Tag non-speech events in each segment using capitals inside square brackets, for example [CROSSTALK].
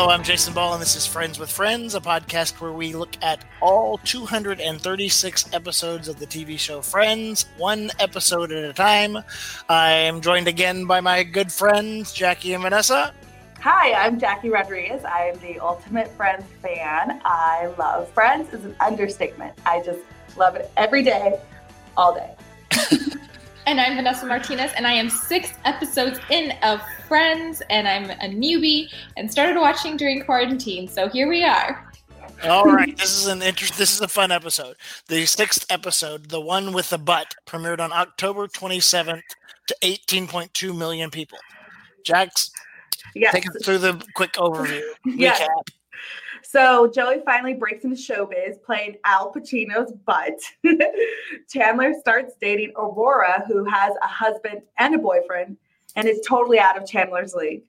Hello, I'm Jason Ball, and this is Friends with Friends, a podcast where we look at all 236 episodes of the TV show Friends, one episode at a time. I am joined again by my good friends, Jackie and Vanessa. Hi, I'm Jackie Rodriguez. I am the ultimate Friends fan. I love Friends is an understatement. I just love it every day, all day. [LAUGHS] and I'm Vanessa Martinez, and I am six episodes in of Friends, and I'm a newbie and started watching during quarantine. So here we are. All right, this is an interest. This is a fun episode. The sixth episode, the one with the butt, premiered on October 27th to 18.2 million people. Jax, Yes. take us through the quick overview. [LAUGHS] Yes. Recap. So Joey finally breaks into showbiz playing Al Pacino's butt. [LAUGHS] Chandler starts dating Aurora, who has a husband and a boyfriend and is totally out of Chandler's league.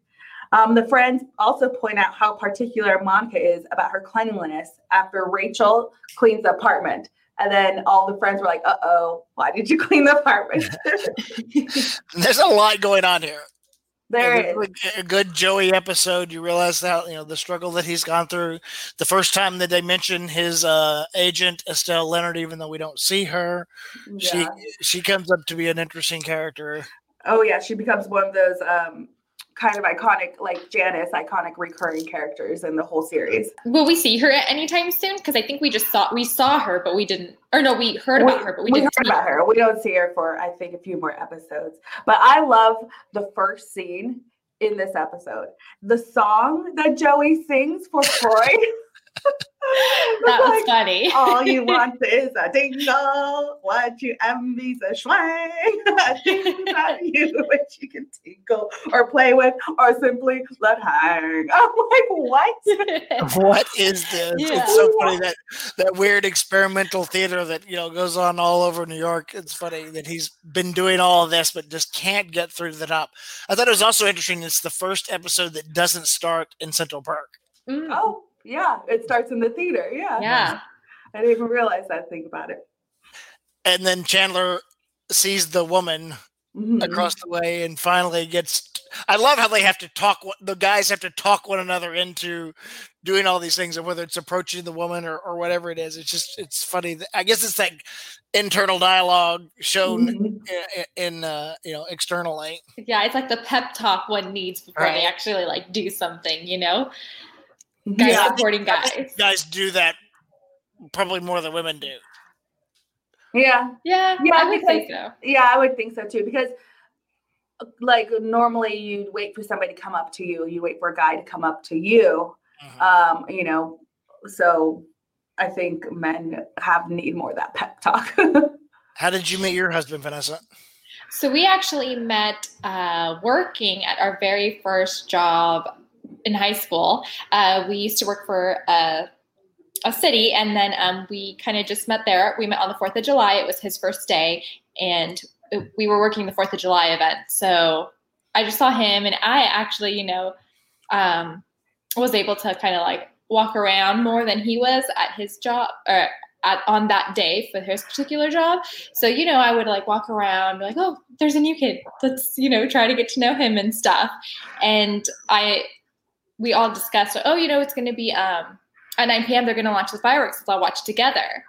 Um, the friends also point out how particular Monica is about her cleanliness after Rachel cleans the apartment. And then all the friends were like, uh oh, why did you clean the apartment? [LAUGHS] [LAUGHS] There's a lot going on here. There It it. A a good Joey episode. You realize how you know the struggle that he's gone through. The first time that they mention his uh, agent Estelle Leonard, even though we don't see her, she she comes up to be an interesting character. Oh yeah, she becomes one of those um, kind of iconic, like Janice, iconic recurring characters in the whole series. Will we see her at any time soon? Because I think we just saw we saw her, but we didn't. Or no, we heard about her, but we, we didn't. heard see about her. We don't see her for I think a few more episodes. But I love the first scene in this episode. The song that Joey sings for Freud. [LAUGHS] [LAUGHS] That was Like, funny. All you [LAUGHS] want is a dingle. What you envy's [LAUGHS] a swang. A thing that you wish you could tinkle or play with or simply let hang. I'm like, what? What is this? Yeah. It's so funny that that weird experimental theater that you know goes on all over New York. It's funny that he's been doing all of this, but just can't get through to the top. I thought it was also interesting. It's the first episode that doesn't start in Central Park. Mm. Oh, yeah. It starts in the theater. Yeah. yeah. I didn't even realize that thing about it. and then Chandler sees the woman Mhm. across the way and finally gets I love how they have to talk the guys have to talk one another into doing all these things and whether it's approaching the woman or, or whatever it is it's just it's funny I guess it's like internal dialogue shown Mhm. i- in uh you know externally Yeah, it's like the pep talk one needs before Right. they actually like do something, you know? Guys Yeah. supporting guys. guys do that probably more than women do Yeah. Yeah, Yeah, I would think so. Yeah, I would think so too. Because like normally you'd wait for somebody to come up to you, you wait for a guy to come up to you. Mhm. Um, you know, so I think men have need more of that pep talk. [LAUGHS] how did you meet your husband Vanessa So we actually met uh, working at our very first job in high school. Uh, we used to work for a, a city, and then um, we kind of just met there. We met on the Fourth of July. It was his first day, and it- we were working the Fourth of July event. So I just saw him, and I actually, you know, um, was able to kind of like walk around more than he was at his job or at, on that day for his particular job. So, you know, I would like walk around, like, oh, there's a new kid. Let's, you know, try to get to know him and stuff. And I, we all discussed, oh, you know, it's going to be um, at 9 p.m. They're going to launch the fireworks. Let's all watch together.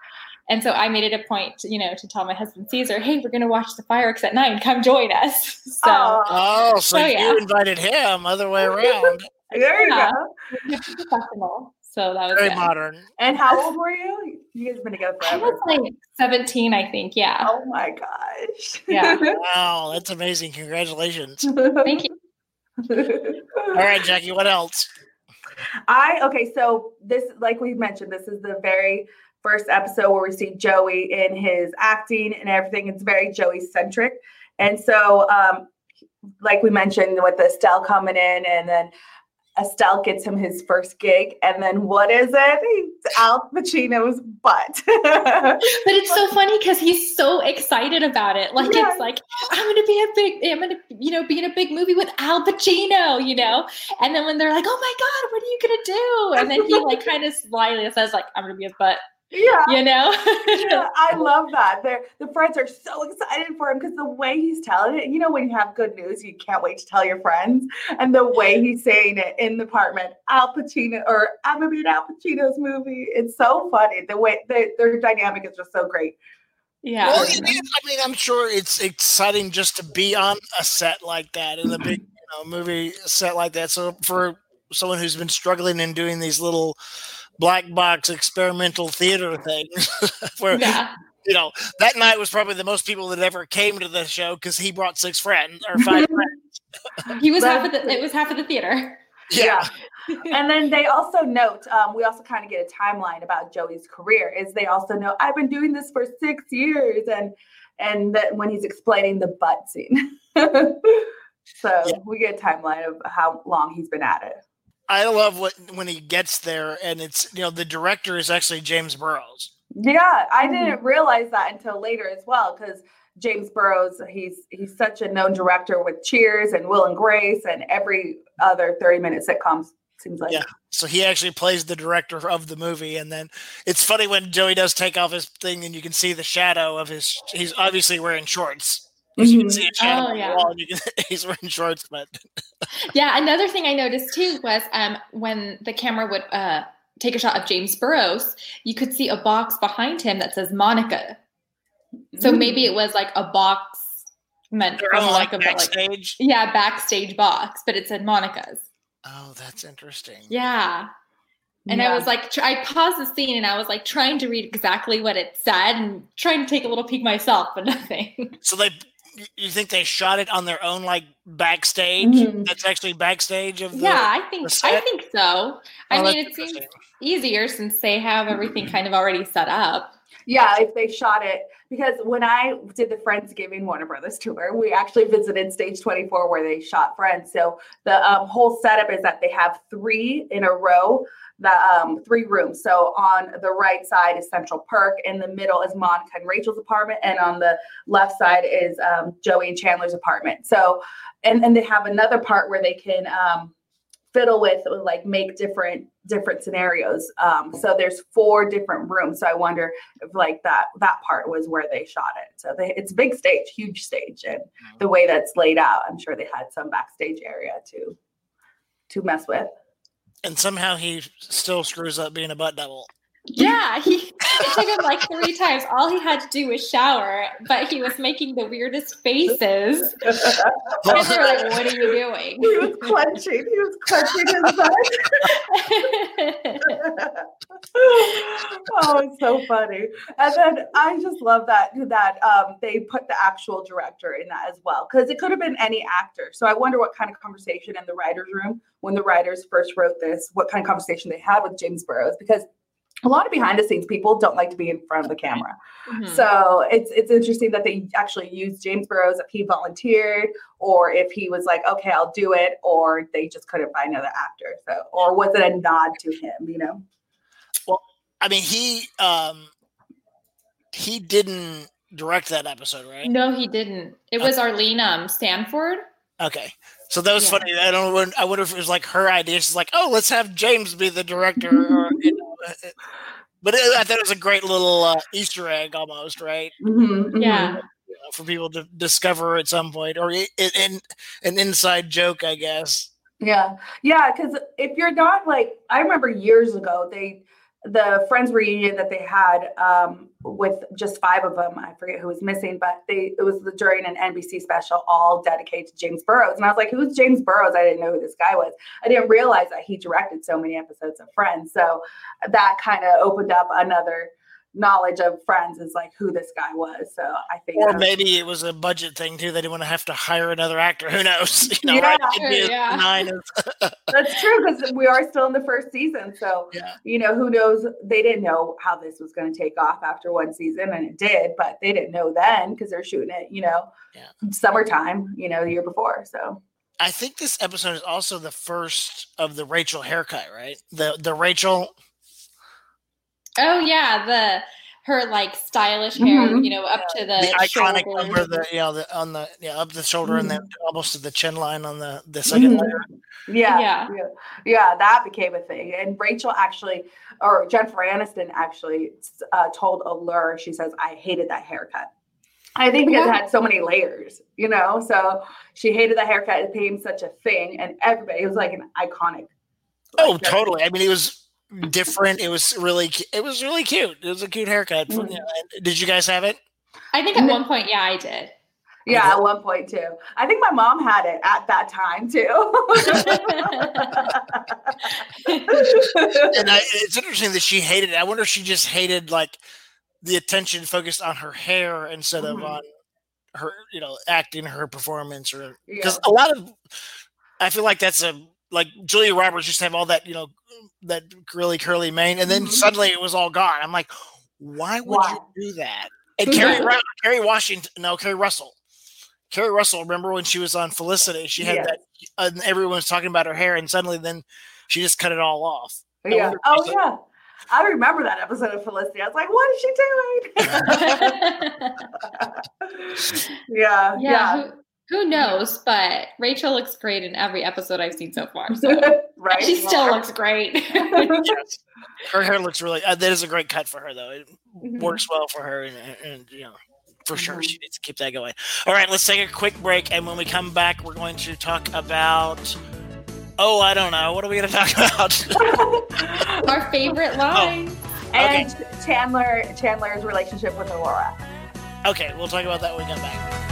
And so I made it a point, to, you know, to tell my husband Caesar, hey, we're going to watch the fireworks at nine. Come join us. [LAUGHS] So oh so Oh, you yeah. invited him other way [LAUGHS] around there you go. professional. So that was very good. modern And how old were you? You guys been together I was like 17, I think. Yeah. Oh my gosh. Yeah. wow that's amazing congratulations Thank you. All right Jackie what else I okay, so this like we mentioned, this is the very first episode where we see Joey in his acting and everything. It's very Joey centric. And so um like we mentioned with the Estelle coming in and then Estelle gets him his first gig, and then what is it? It's Al Pacino's butt. [LAUGHS] But it's so funny because he's so excited about it. Like Yeah. it's like I'm gonna be a big, I'm gonna, you know, be in a big movie with Al Pacino, you know. And then when they're like, "Oh my God, what are you gonna do?" and then he like kind of slyly says, "Like I'm gonna be a butt." Yeah. You know? [LAUGHS] yeah, I love that. They're, the friends are so excited for him because the way he's telling it, you know, when you have good news, you can't wait to tell your friends. And the way he's saying it in the apartment, Al Pacino, or I'm gonna be in Al Pacino's movie. It's so funny. The way they, their dynamic is just so great. yeah. Well, it is. I mean, I'm sure it's exciting just to be on a set like that in a big you know, movie set like that. So for someone who's been struggling and doing these little black box experimental theater thing [LAUGHS] where yeah. you know that night was probably the most people that ever came to the show because he brought six friends or five friends. [LAUGHS] He was half of That's- the it was half of the theater. Yeah, and then they also note, um, we also kind of get a timeline about Joey's career. Is they also know I've been doing this for six years, and and that when he's explaining the butt scene, [LAUGHS] so Yeah. we get a timeline of how long he's been at it. I love what when he gets there and it's you know the director is actually James Burrows. Yeah, I mm-hmm. didn't realize that until later as well because James Burrows, he's he's such a known director with Cheers and Will and Grace and every other 30 minute sitcoms seems like. Yeah. So he actually plays the director of the movie, and then it's funny when Joey does take off his thing, and you can see the shadow of his. He's obviously wearing shorts. Mhm. see a Oh, yeah. wall, and you can, [LAUGHS] he's wearing shorts, but [LAUGHS] Yeah, another thing I noticed too was um, when the camera would uh, take a shot of James Burrows, you could see a box behind him that says Monica. So Mm. maybe it was like a box meant they're for like Monica, but like backstage. yeah, backstage box, but it said Monica's. Oh, that's interesting. Yeah. And Yeah. I was like, I paused the scene and I was like trying to read exactly what it said and trying to take a little peek myself, but [LAUGHS] nothing. So they, you- think they shot it on their own, like backstage? Mhm. That's actually backstage of the. yeah, I think I think so. I Oh, mean, it seems easier since they have everything kind of already set up. Yeah, if they shot it because when I did the Friendsgiving Warner Brothers tour, we actually visited Stage 24 where they shot Friends. So the um, whole setup is that they have three in a row, the um, three rooms. So on the right side is Central Perk, in the middle is Monica and Rachel's apartment, and on the left side is um, Joey and Chandler's apartment. So and and they have another part where they can um, fiddle with or like make different different scenarios. Um, so there's four different rooms. So I wonder if like that that part was where they shot it. So they, it's a big stage, huge stage, and the way that's laid out, I'm sure they had some backstage area to to mess with. And somehow he still screws up being a butt double. Yeah, he it took him like three times. All he had to do was shower, but he was making the weirdest faces. [LAUGHS] And they were like, "What are you doing?" he was clenching. He was clenching his butt. [LAUGHS] oh, it's so funny. And then I just love that that um, they put the actual director in that as well because it could have been any actor. So I wonder what kind of conversation in the writers' room when the writers first wrote this, what kind of conversation they had with James Burrows because a lot of behind the scenes people don't like to be in front of the camera. Mhm. So it's it's interesting that they actually used James Burrows if he volunteered or if he was like, okay, I'll do it, or they just couldn't find another actor. So or was it a nod to him, you know? Well, I mean, he um he didn't direct that episode, right? No, he didn't. It was Arlene um, Sanford. Okay, so that was Yeah. funny. I don't. know. I wonder if it was like her idea. She's like, "Oh, let's have James be the director." Or, you know, [LAUGHS] but it, I thought it was a great little uh, Easter egg, almost, right? Mhm, mhm. Yeah. You know, for people to discover at some point, or i- i- in an inside joke, I guess. Yeah. Yeah. Cause if you're not like, I remember years ago, they, the Friends reunion that they had um, with just five of them, I forget who was missing, but they, it was the, during an NBC special all dedicated to James Burrows. And I was like, who's James Burrows? I didn't know who this guy was. I didn't realize that he directed so many episodes of Friends. So that kind of opened up another knowledge of Friends is like who this guy was. So I think, Or maybe it was a budget thing too. They didn't want to have to hire another actor. Who knows? [LAUGHS] You know, Yeah, right? It could be sure, as yeah. as- [LAUGHS] that's true because we are still in the first season. So yeah. you know, who knows? They didn't know how this was going to take off after one season, and it did, but they didn't know then because they're shooting it, you know, Yeah. summertime, you know, the year before. So, I think this episode is also the first of the Rachel haircut, right? The the Rachel. Oh yeah, the her like stylish hair, Mhm. you know, up to the, the iconic shoulder. number, the you know, the on the yeah up the shoulder and then almost to the chin line on the the 2nd Mhm. layer. Yeah, Yeah. yeah, yeah, that became a thing. And Rachel actually, or Jennifer Aniston actually uh, told Allure, she says, I hated that haircut. I think because it had so many layers, you know? So she hated the haircut. It became such a thing. And everybody, it was like an iconic. Oh, like, totally. I mean, it was different. It was really, it was really cute. It was a cute haircut. Mhm. Yeah, Did you guys have it? I think at one point, yeah, I did. Yeah, at one point too. I think my mom had it at that time too. [LAUGHS] And I, it's interesting that she hated it. I wonder if she just hated like the attention focused on her hair instead of Mhm. on her, you know, acting, her performance, or Yeah. because a lot of, I feel like that's a like Julia Roberts used to have all that, you know, that really curly mane, and then Mhm. suddenly it was all gone. I'm like, why would Why? you do that? And Who Carrie, knows? Kerry Washington, no, Keri Russell. Keri Russell, remember when she was on Felicity? She had Yes. that, and everyone was talking about her hair, and suddenly then she just cut it all off. I yeah. Oh she's a- yeah. I remember that episode of Felicity. I was like, what is she doing? [LAUGHS] [LAUGHS] yeah. yeah, Yeah. Who, who knows? But Rachel looks great in every episode I've seen so far. So [LAUGHS] right. she still Well, looks great. Yes. [LAUGHS] [LAUGHS] Her hair looks really. Uh, that is a great cut for her, though. It Mhm. works well for her, and, and you know, for sure Mhm. she needs to keep that going. All right, let's take a quick break, and when we come back, we're going to talk about. Oh, I don't know. What are we going to talk about? Our favorite line. and Chandler Chandler's relationship with Aurora. okay, we'll talk about that when we come back.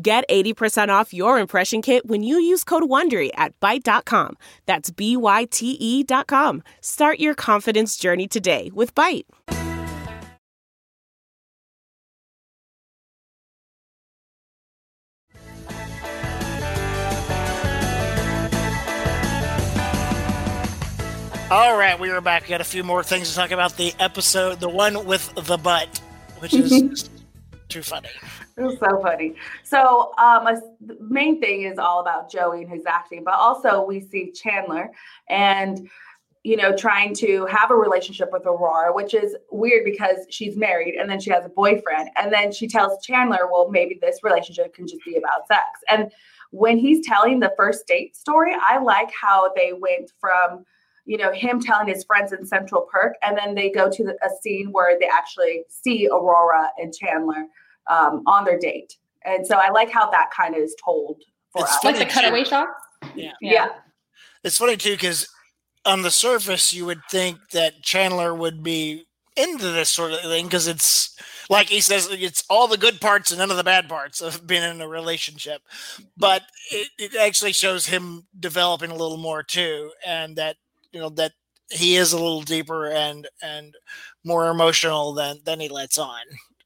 Get 80% off your impression kit when you use code WONDERY at Byte.com. That's B-Y-T-E dot com. Start your confidence journey today with Byte. All right, we are back. We got a few more things to talk about. The episode, the one with the butt, which is just [LAUGHS] too funny. It was so funny. So, um, a, the main thing is all about Joey and his acting, but also we see Chandler and you know trying to have a relationship with Aurora, which is weird because she's married and then she has a boyfriend, and then she tells Chandler, "Well, maybe this relationship can just be about sex." And when he's telling the first date story, I like how they went from you know him telling his friends in Central Park, and then they go to the, a scene where they actually see Aurora and Chandler um, on their date. And so I like how that kind of is told for It's us. Like the cutaway too. shot. Yeah. Yeah. It's funny too because on the surface you would think that Chandler would be into this sort of thing because it's like he says it's all the good parts and none of the bad parts of being in a relationship but it, it actually shows him developing a little more too and that you know that he is a little deeper and and more emotional than than he lets on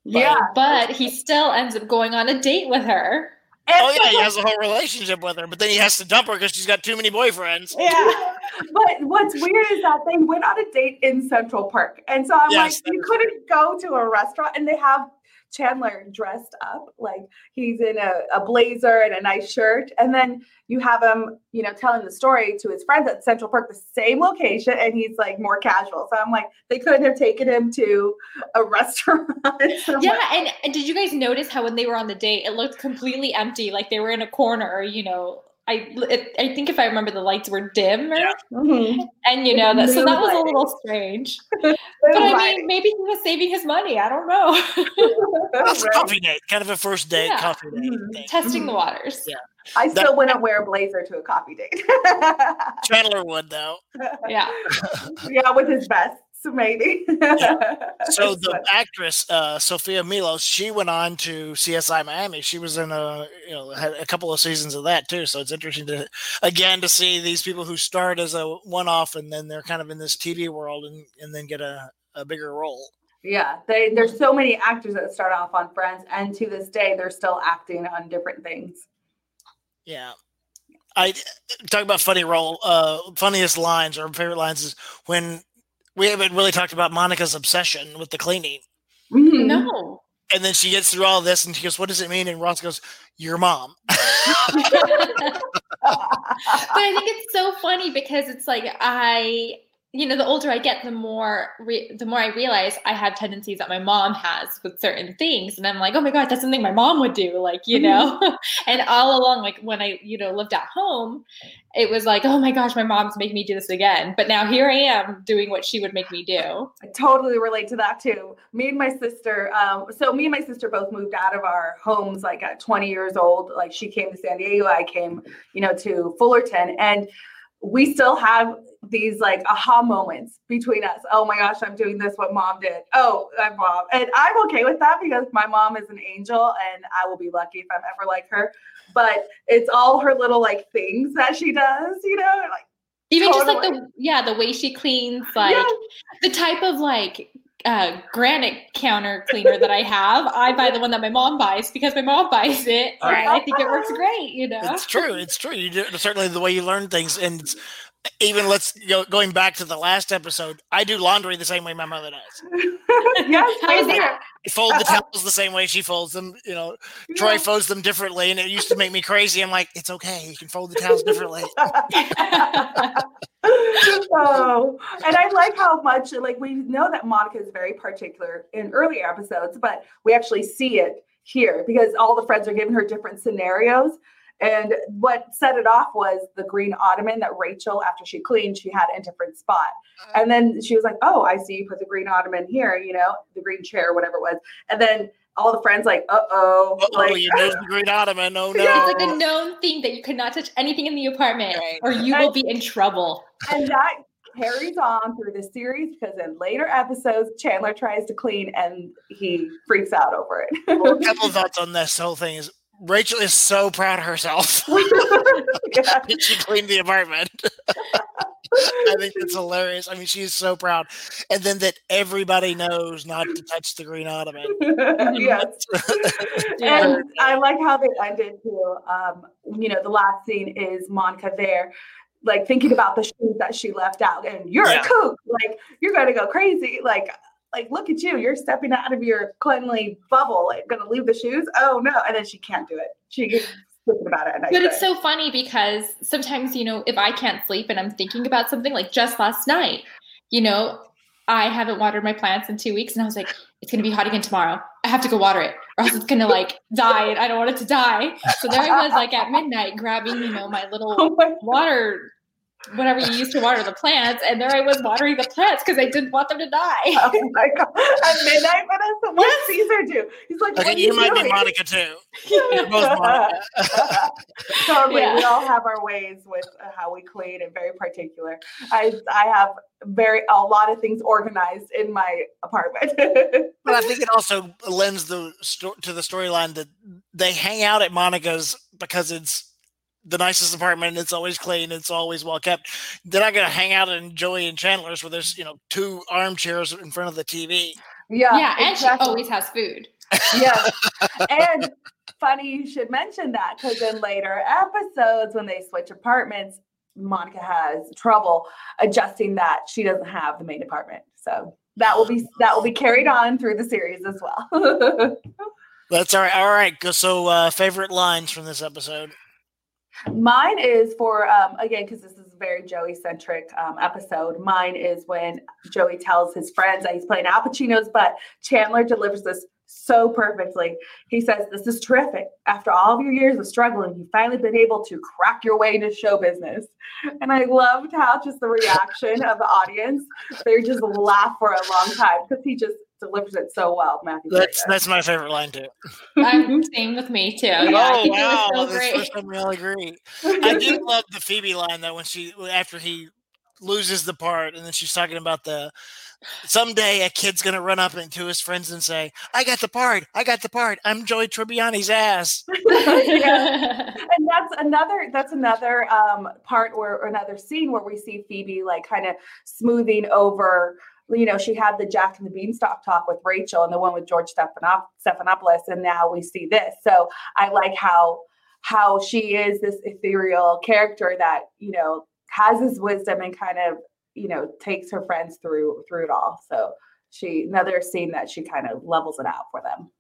Yeah. But he still ends up going on a date with her. Oh, and oh yeah he has a whole relationship with her but then he has to dump her because she's got too many boyfriends yeah. But what's weird is that they went on a date in Central Park. And so I'm Yes, like, you couldn't go to a restaurant and they have Chandler dressed up like he's in a, a blazer and a nice shirt. And then you have him, you know, telling the story to his friends at Central Park, the same location, and he's like more casual. So I'm like, they couldn't have taken him to a [LAUGHS] restaurant. [LAUGHS] Yeah, and, and did you guys notice how when they were on the date, it looked completely empty, like they were in a corner, you know? I it, I think if I remember, the lights were dim, Yeah. Mhm. and you know that. So that was a little strange. [LAUGHS] But I mean, maybe he was saving his money. I don't know, [LAUGHS] That's a Right. coffee date kind of a first date Yeah. coffee date Mhm. thing. testing the waters. Yeah. I That- still wouldn't wear a blazer to a coffee date. [LAUGHS] Chandler would though Yeah. yeah, with his vests, [LAUGHS] maybe. So the funny. actress uh, Sophia Milos, she went on to CSI Miami. She was in a you know had a couple of seasons of that too. So it's interesting to again to see these people who start as a one off and then they're kind of in this TV world and and then get a, a bigger role. yeah, they, there's so many actors that start off on Friends, and to this day, they're still acting on different things. Yeah. I talk about funny role, uh, funniest lines or favorite lines is when we haven't really talked about Monica's obsession with the cleaning. Mhm. No. And then she gets through all this and she goes, What does it mean? And Ross goes, Your mom. [LAUGHS] [LAUGHS] but I think it's so funny because it's like I, you know, the older I get, the more re- the more I realize I have tendencies that my mom has with certain things, and I'm like, oh my god, that's something my mom would do, like you know. [LAUGHS] and all along, like when I, you know, lived at home, it was like, oh my gosh, my mom's making me do this again. But now here I am doing what she would make me do. I totally relate to that too. Me and my sister, um, so me and my sister both moved out of our homes like at 20 years old. Like she came to San Diego, I came, you know, to Fullerton, and we still have these like aha moments between us. Oh my gosh, I'm doing this what mom did. Oh, I'm mom. And I'm okay with that because my mom is an angel and I will be lucky if I'm ever like her. But it's all her little like things that she does, you know, like Even just like the yeah, the way she cleans, like Yeah. the type of like uh, granite counter cleaner that I have. I buy the one that my mom buys because my mom buys it, and I think it works great. You know. It's true. It's true. You do certainly the way you learn things, and it's, even let's go going back to the last episode. I do laundry the same way my mother does. yes, How is same. I fold the [LAUGHS] towels the same way she folds them. You know, Troy folds them differently, and it used to make me crazy. I'm like, it's okay. You can fold the towels differently. [LAUGHS] oh, and I like how much like we know that Monica is very particular in earlier episodes, but we actually see it here because all the friends are giving her different scenarios. And what set it off was the green ottoman that Rachel, after she cleaned, she had in a different spot. And then she was like, "Oh, I see you put the green ottoman here, you know, the green chair, whatever it was." And then all the friends like, "Uh oh, Oh, like you moved the green ottoman. Oh no! [LAUGHS] Yeah, It's like a known thing that you cannot touch anything in the apartment, Right. or you will be in trouble. and that carries on through the series because in later episodes, Chandler tries to clean and he freaks out over Well, a it. couple of thoughts on this whole thing is Rachel is so proud of herself [LAUGHS] [LAUGHS] she cleaned the apartment. [LAUGHS] I think that's hilarious. I mean, she is so proud, and then that everybody knows not to touch the green ottoman. yes. And I like how they ended too. Um, you know, the last scene is Monica there, like thinking about the shoes that she left out, and you're Yeah. a kook, like you're gonna go crazy, like. Like, look at you! You're stepping out of your cleanly bubble. Like, gonna leave the shoes? Oh no! And then she can't do it. She gets thinking about it. But it's so funny because sometimes, you know, if I can't sleep and I'm thinking about something like just last night, you know, I haven't watered my plants in two weeks and I was like, it's going to be hot again tomorrow. I have to go water it or else it's going to like [LAUGHS] die and I don't want it to die. So there I was like at midnight grabbing, you know, my oh little Oh my water, whatever you use to water the plants. And there I was watering the plants because I didn't want them to die. [LAUGHS] Oh my god! At midnight, Vanessa. What does Caesar do? He's like, Okay, are you might be? Monica too. You're both [LAUGHS] Monica. [LAUGHS] totally. We all have our ways with uh, how we clean and very particular. I I have very a lot of things organized in my apartment. But I think it also lends the sto- to the storyline that they hang out at Monica's because it's the nicest apartment. It's always clean. It's always well kept. They're not going to hang out in Joey and Chandler's where there's you know two armchairs in front of the TV. yeah, yeah. And exactly. she always has food. yeah. [LAUGHS] And funny you should mention that because in later episodes, when they switch apartments, Monica has trouble adjusting that she doesn't have the main apartment. So that will be that will be carried on through the series as well. [LAUGHS] That's all right. All right. So uh, favorite lines from this episode. Mine is for um, again because this is a very Joey centric um, episode. Mine is when Joey tells his friends that he's playing Al Pacino's, but Chandler delivers this so perfectly. He says, "This is terrific. After all of your years of struggling, you've finally been able to crack your way into show business." And I loved how just the reaction of the audience. They just laugh for a long time because he just delivers it so well, Matthew. That's Broderick. that's my favorite line too. I'm same with me too. Yeah, oh think wow, it was so that's great. first time we all agree. I do love the Phoebe line though when she after he loses the part and then she's talking about the someday a kid's gonna run up into his friends and say, "I got the part, I got the part. I'm Joey Tribbiani's ass." [LAUGHS] Yeah. and that's another that's another um part where or another scene where we see phoebe like kind of smoothing over you know she had the jack and the beanstalk talk with rachel and the one with george Stephanop- stephanopoulos and now we see this so i like how how she is this ethereal character that you know has his wisdom and kind of you know takes her friends through through it all. So she another scene that she kind of levels it out for them.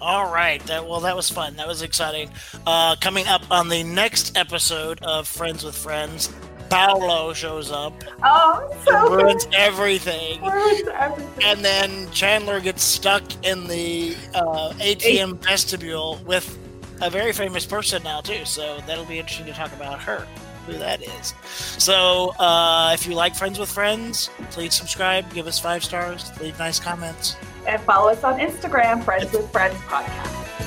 All right. That, well, that was fun. That was exciting. Uh, coming up on the next episode of Friends with Friends, Paolo shows up. Oh, so [LAUGHS] ruins everything. ruins everything. And then Chandler gets stuck in the uh, ATM vestibule with a very famous person now too. So that'll be interesting to talk about her, who that is. So uh, if you like Friends with Friends, please subscribe, give us five stars, leave nice comments. and follow us on Instagram, Friends with Friends Podcast.